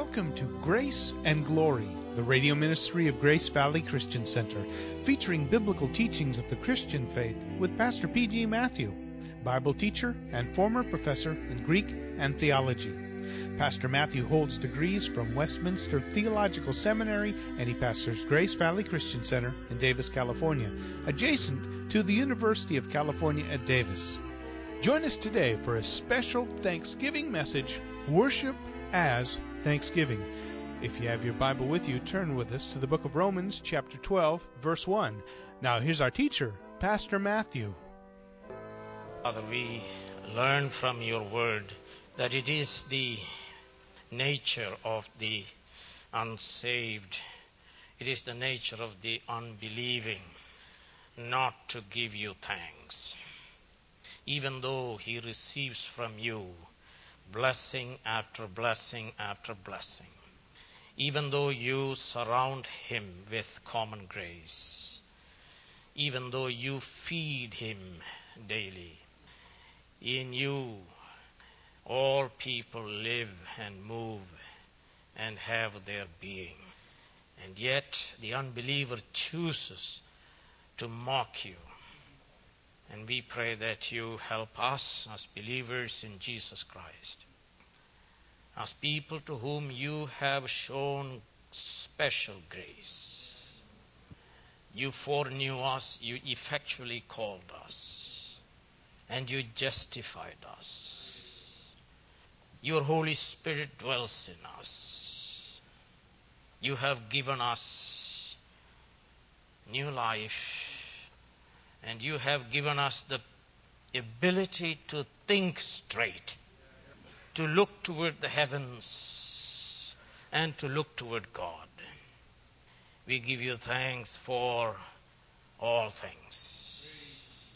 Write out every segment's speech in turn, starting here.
Welcome to Grace and Glory, the radio ministry of Grace Valley Christian Center, featuring biblical teachings of the Christian faith with Pastor P.G. Matthew, Bible teacher and former professor in Greek and theology. Pastor Matthew holds degrees from Westminster Theological Seminary and he pastors Grace Valley Christian Center in Davis, California, adjacent to the University of California at Davis. Join us today for a special Thanksgiving message, Worship as Thanksgiving. If you have your Bible with you, turn with us to the book of Romans, chapter 12, verse 1. Now, here's our teacher, Pastor Matthew. Father, we learn from your word that it is the nature of the unsaved, it is the nature of the unbelieving not to give you thanks even though he receives from you blessing after blessing after blessing, even though you surround him with common grace, even though you feed him daily, in you all people live and move and have their being. And yet the unbeliever chooses to mock you we pray that you help us as believers in Jesus Christ, as people to whom you have shown special grace. You foreknew us, you effectually called us, and you justified us. Your Holy Spirit dwells in us. You have given us new life and you have given us the ability to think straight, to look toward the heavens, and to look toward God. We give you thanks for all things.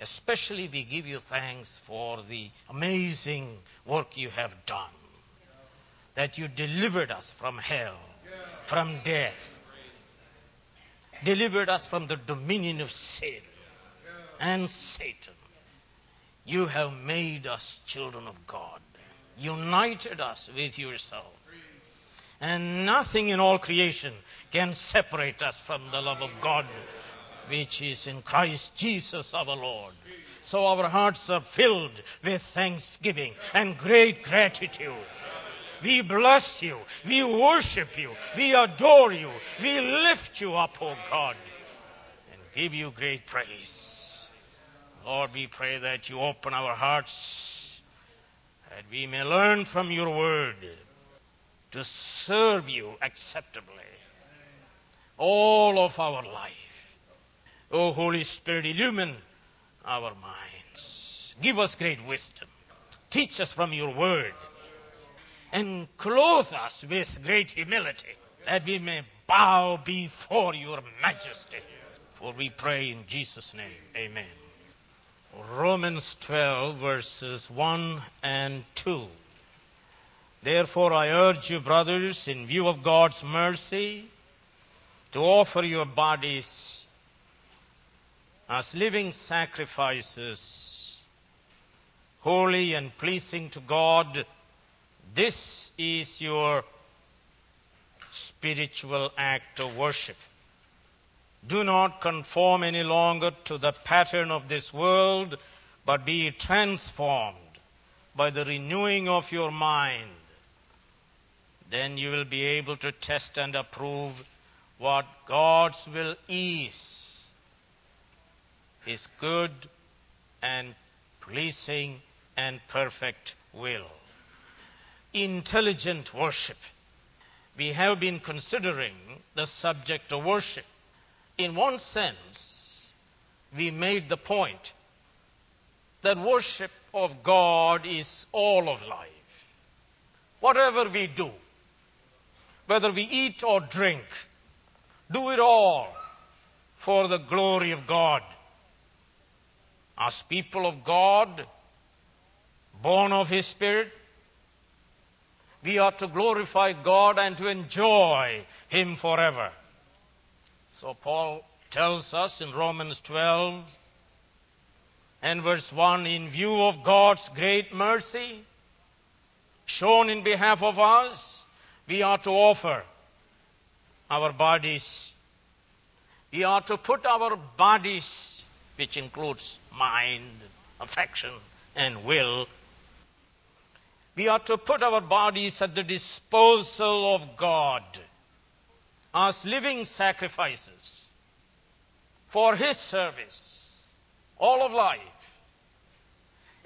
Especially, we give you thanks for the amazing work you have done. That you delivered us from hell, from death, delivered us from the dominion of sin and Satan. You have made us children of God, united us with yourself. And nothing in all creation can separate us from the love of God, which is in Christ Jesus our Lord. So our hearts are filled with thanksgiving and great gratitude. We bless you. We worship you. We adore you. We lift you up, O God, and give you great praise. Lord, we pray that you open our hearts that we may learn from your word to serve you acceptably all of our life. O Holy Spirit, illumine our minds. Give us great wisdom. Teach us from your word and clothe us with great humility, that we may bow before your majesty. For we pray in Jesus' name. Amen. Romans 12, verses 1 and 2. Therefore, I urge you, brothers, in view of God's mercy, to offer your bodies as living sacrifices, holy and pleasing to God this is your spiritual act of worship. Do not conform any longer to the pattern of this world, but be transformed by the renewing of your mind. Then you will be able to test and approve what God's will is His good and pleasing and perfect will intelligent worship. We have been considering the subject of worship. In one sense, we made the point that worship of God is all of life. Whatever we do, whether we eat or drink, do it all for the glory of God. As people of God, born of His Spirit, we are to glorify God and to enjoy Him forever. So Paul tells us in Romans 12 and verse 1 in view of God's great mercy shown in behalf of us, we are to offer our bodies. We are to put our bodies, which includes mind, affection, and will, we are to put our bodies at the disposal of God as living sacrifices for His service, all of life.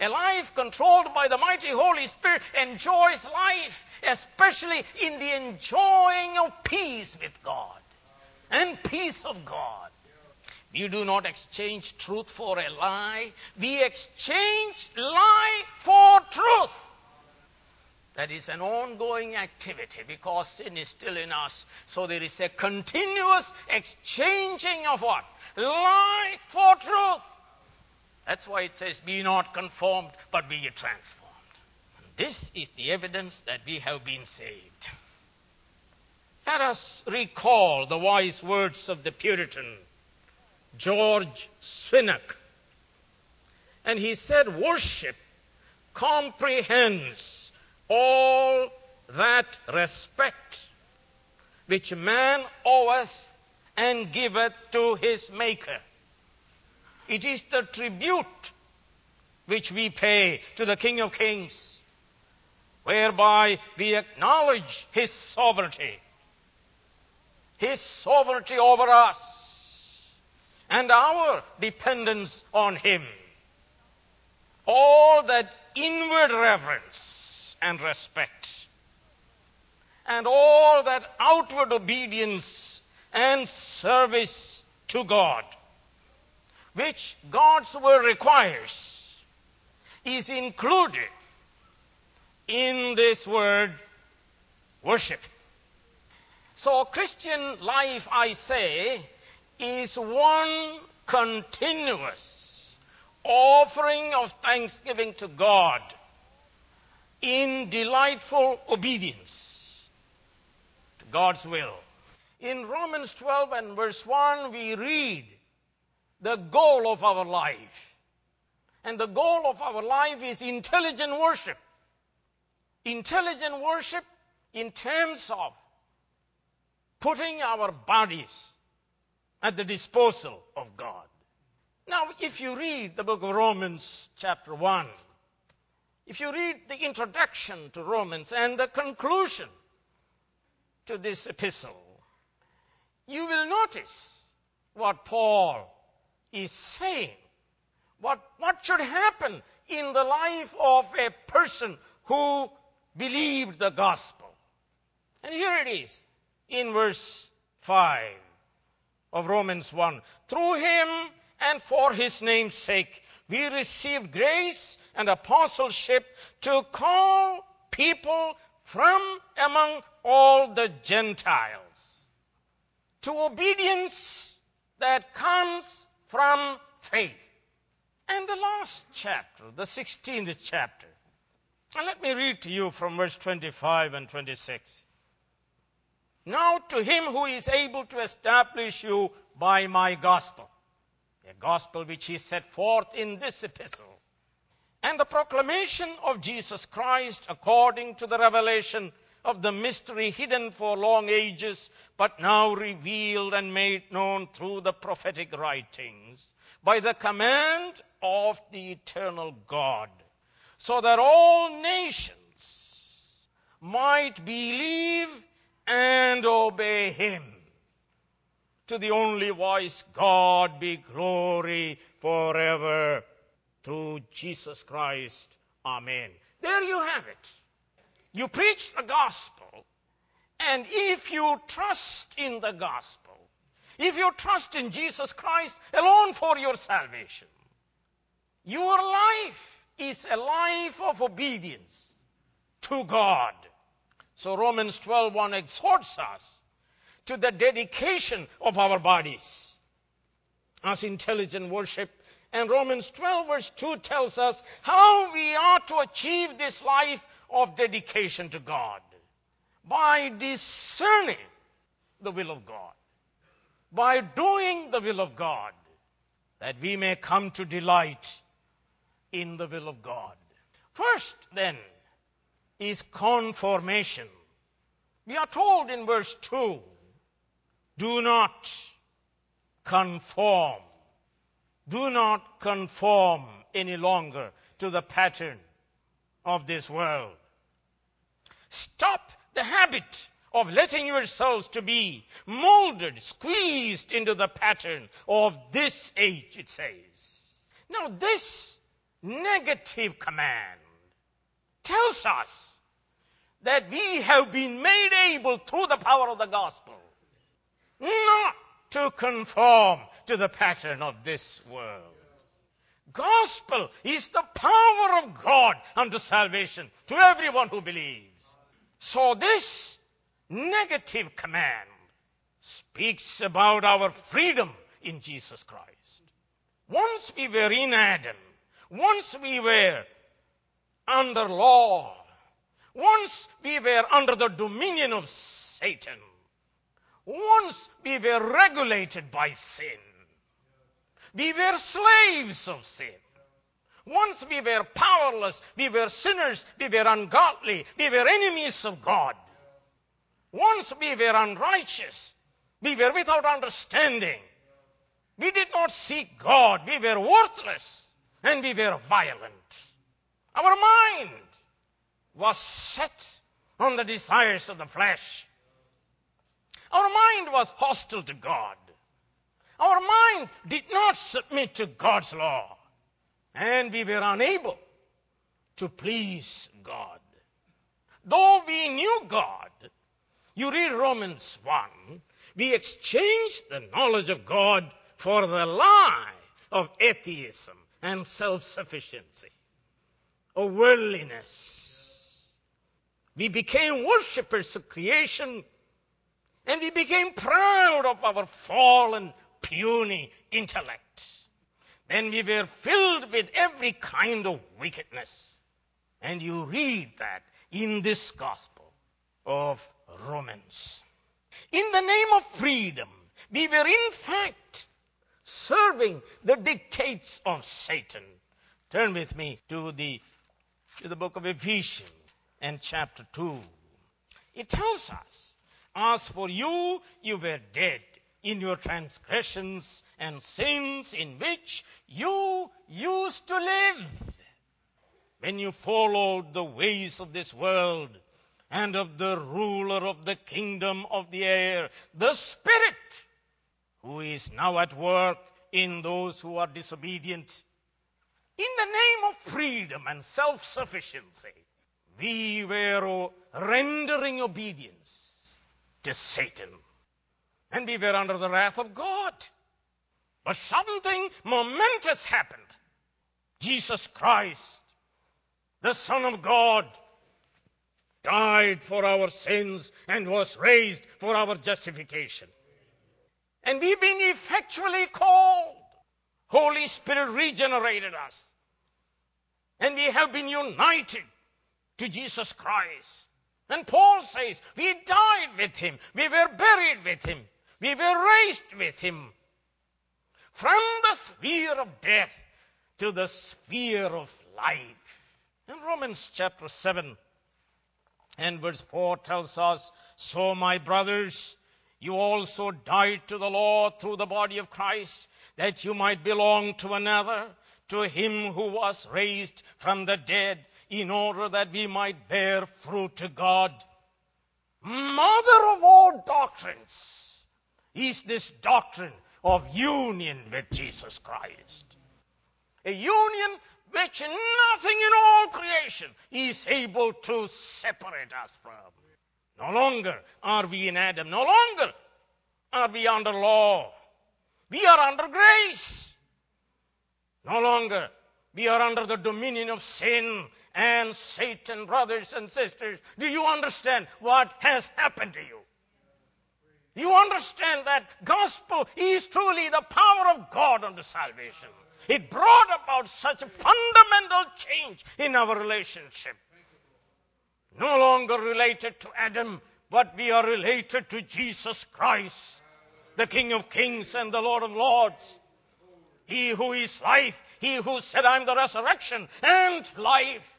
A life controlled by the mighty Holy Spirit enjoys life, especially in the enjoying of peace with God and peace of God. We do not exchange truth for a lie. We exchange lie for truth. That is an ongoing activity because sin is still in us. So there is a continuous exchanging of what? Lie for truth. That's why it says, Be not conformed, but be ye transformed. This is the evidence that we have been saved. Let us recall the wise words of the Puritan, George Swinnock. And he said, Worship comprehends all that respect which man oweth and giveth to his Maker. It is the tribute which we pay to the King of Kings, whereby we acknowledge his sovereignty, his sovereignty over us, and our dependence on him. All that inward reverence and respect. And all that outward obedience and service to God, which God's word requires, is included in this word worship. So, Christian life, I say, is one continuous offering of thanksgiving to God in delightful obedience to God's will. In Romans 12 and verse 1, we read the goal of our life. And the goal of our life is intelligent worship. Intelligent worship in terms of putting our bodies at the disposal of God. Now, if you read the book of Romans, chapter 1, if you read the introduction to Romans and the conclusion to this epistle, you will notice what Paul is saying. What, what should happen in the life of a person who believed the gospel. And here it is in verse 5 of Romans 1. Through him and for his name's sake, we received grace and apostleship to call people from among all the Gentiles to obedience that comes from faith. And the last chapter, the 16th chapter, and let me read to you from verse 25 and 26. Now to him who is able to establish you by my gospel a gospel which he set forth in this epistle, and the proclamation of Jesus Christ according to the revelation of the mystery hidden for long ages, but now revealed and made known through the prophetic writings by the command of the eternal God, so that all nations might believe and obey him to the only wise God be glory forever through Jesus Christ. Amen. There you have it. You preach the gospel, and if you trust in the gospel, if you trust in Jesus Christ alone for your salvation, your life is a life of obedience to God. So Romans 12:1 exhorts us to the dedication of our bodies. As intelligent worship. And Romans 12, verse 2 tells us how we are to achieve this life of dedication to God. By discerning the will of God, by doing the will of God, that we may come to delight in the will of God. First, then, is conformation. We are told in verse 2 do not conform. Do not conform any longer to the pattern of this world. Stop the habit of letting yourselves to be molded, squeezed into the pattern of this age, it says. Now, this negative command tells us that we have been made able through the power of the gospel not to conform to the pattern of this world. Gospel is the power of God unto salvation to everyone who believes. So this negative command speaks about our freedom in Jesus Christ. Once we were in Adam, once we were under law, once we were under the dominion of Satan, once we were regulated by sin, we were slaves of sin. Once we were powerless, we were sinners, we were ungodly, we were enemies of God. Once we were unrighteous, we were without understanding. We did not seek God, we were worthless, and we were violent. Our mind was set on the desires of the flesh. Our mind was hostile to God. Our mind did not submit to God's law. And we were unable to please God. Though we knew God, you read Romans 1, we exchanged the knowledge of God for the lie of atheism and self sufficiency, of worldliness. We became worshippers of creation and we became proud of our fallen, puny intellect. Then we were filled with every kind of wickedness. And you read that in this gospel of Romans. In the name of freedom, we were in fact serving the dictates of Satan. Turn with me to the, to the book of Ephesians and chapter 2. It tells us, as for you, you were dead in your transgressions and sins in which you used to live when you followed the ways of this world and of the ruler of the kingdom of the air, the Spirit, who is now at work in those who are disobedient. In the name of freedom and self sufficiency, we were rendering obedience to Satan. And we were under the wrath of God. But something momentous happened. Jesus Christ, the Son of God, died for our sins and was raised for our justification. And we've been effectually called. Holy Spirit regenerated us. And we have been united to Jesus Christ. And Paul says, we died with him. We were buried with him. We were raised with him. From the sphere of death to the sphere of life. In Romans chapter 7, and verse 4 tells us, So, my brothers, you also died to the law through the body of Christ, that you might belong to another, to him who was raised from the dead, in order that we might bear fruit to God. Mother of all doctrines is this doctrine of union with Jesus Christ. A union which nothing in all creation is able to separate us from. No longer are we in Adam. No longer are we under law. We are under grace. No longer we are under the dominion of sin and Satan, brothers and sisters. Do you understand what has happened to you? You understand that gospel is truly the power of God unto salvation. It brought about such a fundamental change in our relationship. No longer related to Adam, but we are related to Jesus Christ, the King of kings and the Lord of lords. He who is life, he who said, I'm the resurrection and life.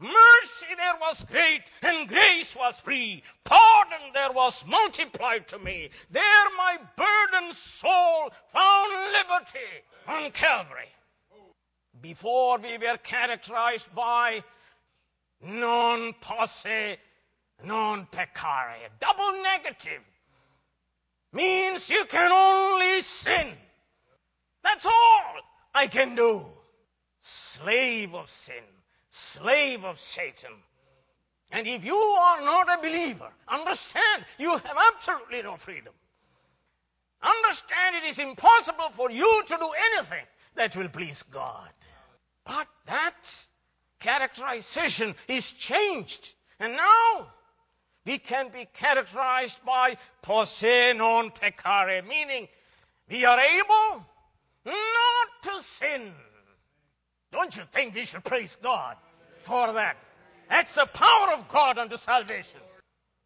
Mercy there was great and grace was free. Pardon there was multiplied to me. There my burdened soul found liberty on Calvary. Before we were characterized by non posse, non peccare, double negative means you can only sin. That's all I can do. Slave of sin slave of Satan. And if you are not a believer, understand you have absolutely no freedom. Understand it is impossible for you to do anything that will please God. But that characterization is changed. And now we can be characterized by posse non peccare, meaning we are able not to sin don't you think we should praise God for that? That's the power of God unto salvation.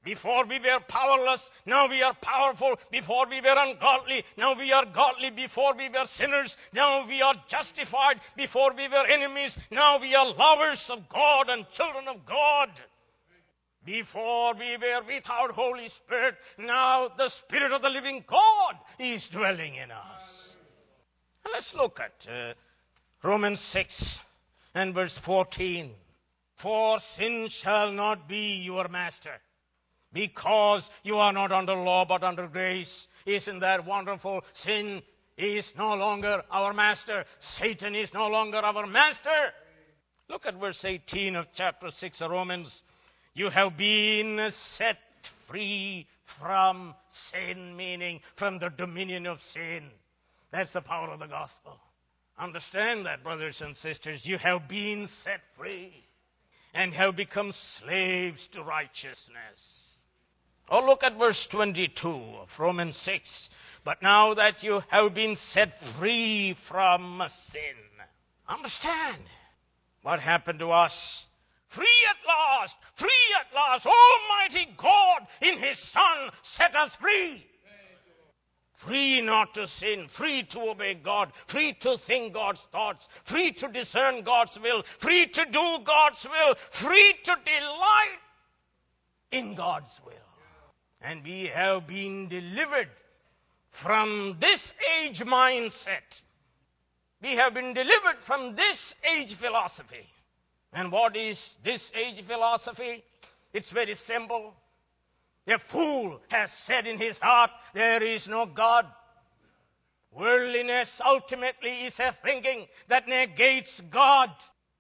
Before we were powerless, now we are powerful. Before we were ungodly, now we are godly. Before we were sinners, now we are justified. Before we were enemies, now we are lovers of God and children of God. Before we were without Holy Spirit, now the Spirit of the living God is dwelling in us. Let's look at uh, Romans 6 and verse 14. For sin shall not be your master because you are not under law but under grace. Isn't that wonderful? Sin is no longer our master. Satan is no longer our master. Look at verse 18 of chapter 6 of Romans. You have been set free from sin, meaning from the dominion of sin. That's the power of the gospel. Understand that, brothers and sisters. You have been set free and have become slaves to righteousness. Oh, look at verse 22 of Romans 6. But now that you have been set free from sin, understand what happened to us. Free at last, free at last. Almighty God in His Son set us free free not to sin, free to obey God, free to think God's thoughts, free to discern God's will, free to do God's will, free to delight in God's will. And we have been delivered from this age mindset. We have been delivered from this age philosophy. And what is this age philosophy? It's very simple. A fool has said in his heart, There is no God. Worldliness ultimately is a thinking that negates God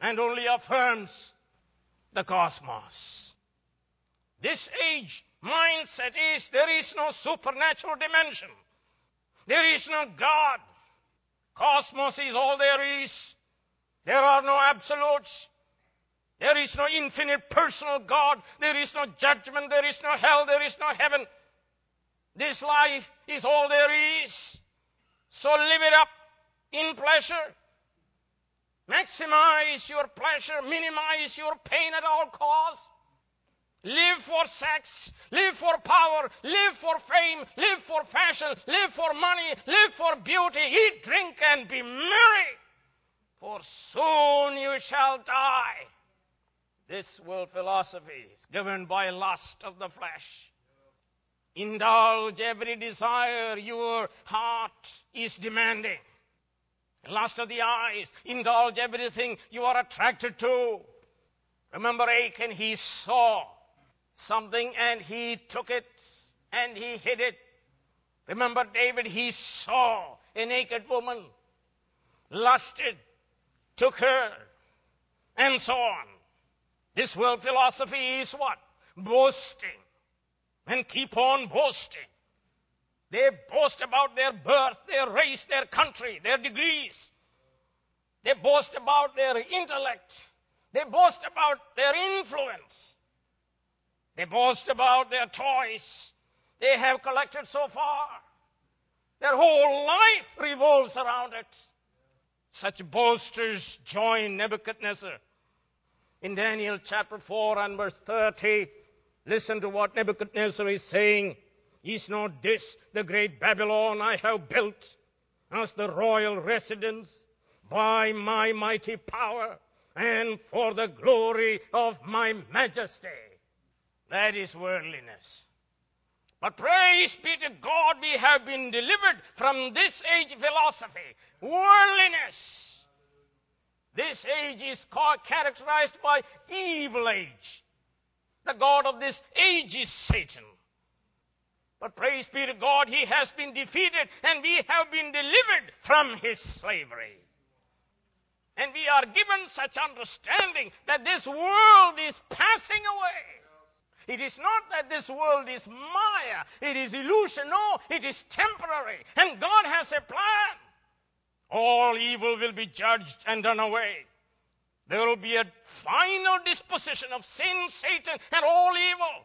and only affirms the cosmos. This age mindset is there is no supernatural dimension. There is no God. Cosmos is all there is. There are no absolutes. There is no infinite personal God. There is no judgment. There is no hell. There is no heaven. This life is all there is. So live it up in pleasure. Maximize your pleasure. Minimize your pain at all costs. Live for sex, live for power, live for fame, live for fashion, live for money, live for beauty, eat, drink, and be merry. For soon you shall die. This world philosophy is governed by lust of the flesh. Indulge every desire your heart is demanding. Lust of the eyes. Indulge everything you are attracted to. Remember Achan, he saw something and he took it and he hid it. Remember David, he saw a naked woman, lusted, took her, and so on. This world philosophy is what? Boasting. And keep on boasting. They boast about their birth, their race, their country, their degrees. They boast about their intellect. They boast about their influence. They boast about their toys they have collected so far. Their whole life revolves around it. Such boasters join Nebuchadnezzar in Daniel chapter 4 and verse 30, listen to what Nebuchadnezzar is saying. Is not this the great Babylon I have built as the royal residence by my mighty power and for the glory of my majesty. That is worldliness. But praise be to God, we have been delivered from this age philosophy, worldliness. This age is characterized by evil age. The God of this age is Satan. But praise be to God, he has been defeated and we have been delivered from his slavery. And we are given such understanding that this world is passing away. It is not that this world is Maya, it is illusion. No, it is temporary. And God has a plan. All evil will be judged and done away. There will be a final disposition of sin, Satan, and all evil.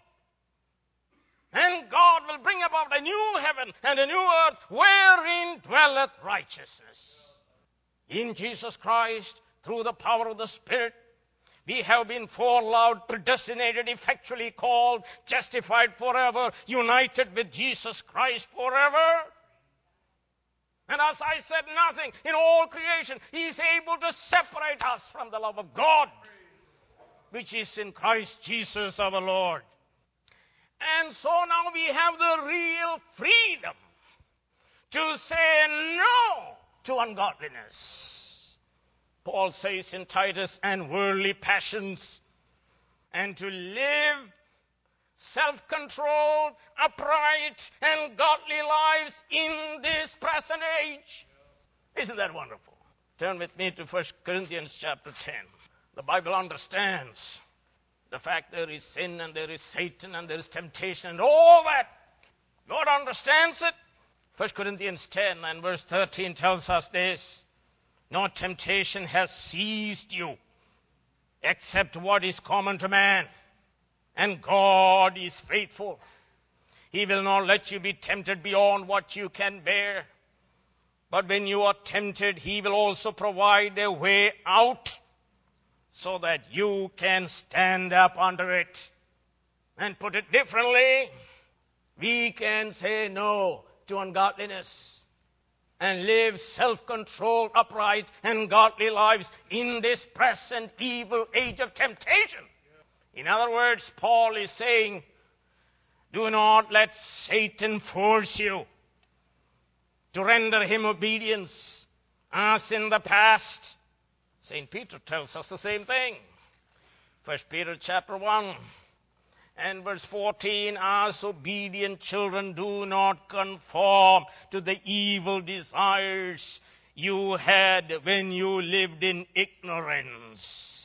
And God will bring about a new heaven and a new earth wherein dwelleth righteousness. In Jesus Christ, through the power of the Spirit, we have been foreloved, predestinated, effectually called, justified forever, united with Jesus Christ forever. And as I said, nothing in all creation he is able to separate us from the love of God, which is in Christ Jesus our Lord. And so now we have the real freedom to say no to ungodliness. Paul says in Titus, and worldly passions, and to live self controlled, upright, and godly lives in this present age. Isn't that wonderful? Turn with me to 1 Corinthians chapter 10. The Bible understands the fact there is sin and there is Satan and there is temptation and all that. God understands it. 1 Corinthians 10 and verse 13 tells us this No temptation has seized you except what is common to man. And God is faithful. He will not let you be tempted beyond what you can bear. But when you are tempted, He will also provide a way out so that you can stand up under it. And put it differently, we can say no to ungodliness and live self controlled, upright, and godly lives in this present evil age of temptation. In other words, Paul is saying, do not let Satan force you to render him obedience as in the past St. Peter tells us the same thing. First Peter chapter 1 and verse 14 as obedient children do not conform to the evil desires you had when you lived in ignorance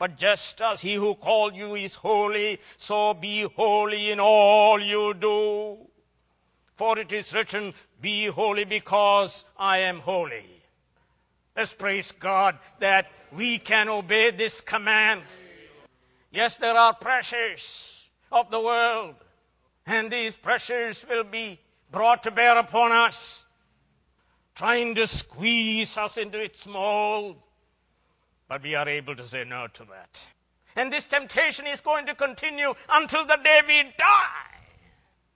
but just as he who called you is holy so be holy in all you do for it is written be holy because i am holy Let's praise God that we can obey this command. Yes, there are pressures of the world, and these pressures will be brought to bear upon us, trying to squeeze us into its mold. But we are able to say no to that. And this temptation is going to continue until the day we die.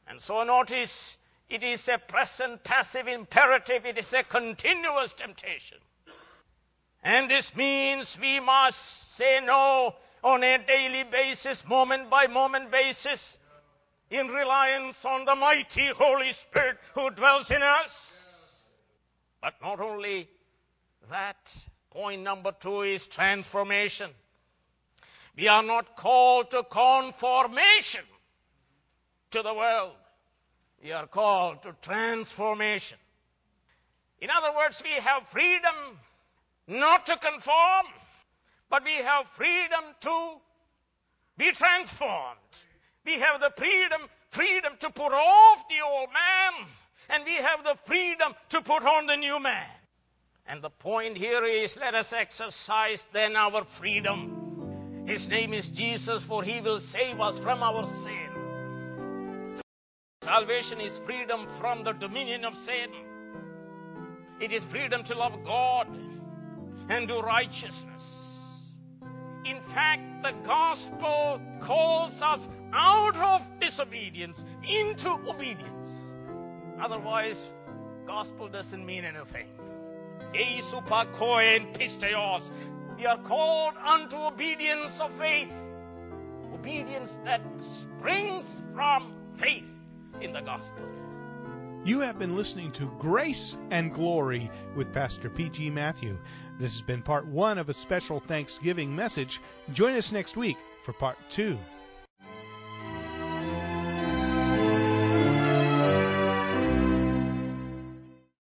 And so notice it is a present passive imperative, it is a continuous temptation. And this means we must say no on a daily basis, moment by moment basis, in reliance on the mighty Holy Spirit who dwells in us. But not only that, point number two is transformation. We are not called to conformation to the world. We are called to transformation. In other words, we have freedom not to conform, but we have freedom to be transformed. We have the freedom, freedom to put off the old man, and we have the freedom to put on the new man. And the point here is let us exercise then our freedom. His name is Jesus, for he will save us from our sin. Salvation is freedom from the dominion of sin. It is freedom to love God and do righteousness. In fact, the gospel calls us out of disobedience into obedience. Otherwise, gospel doesn't mean anything. Eisupakoen pisteos. We are called unto obedience of faith. Obedience that springs from faith in the gospel. You have been listening to Grace and Glory with Pastor P.G. Matthew. This has been part one of a special Thanksgiving message. Join us next week for part two.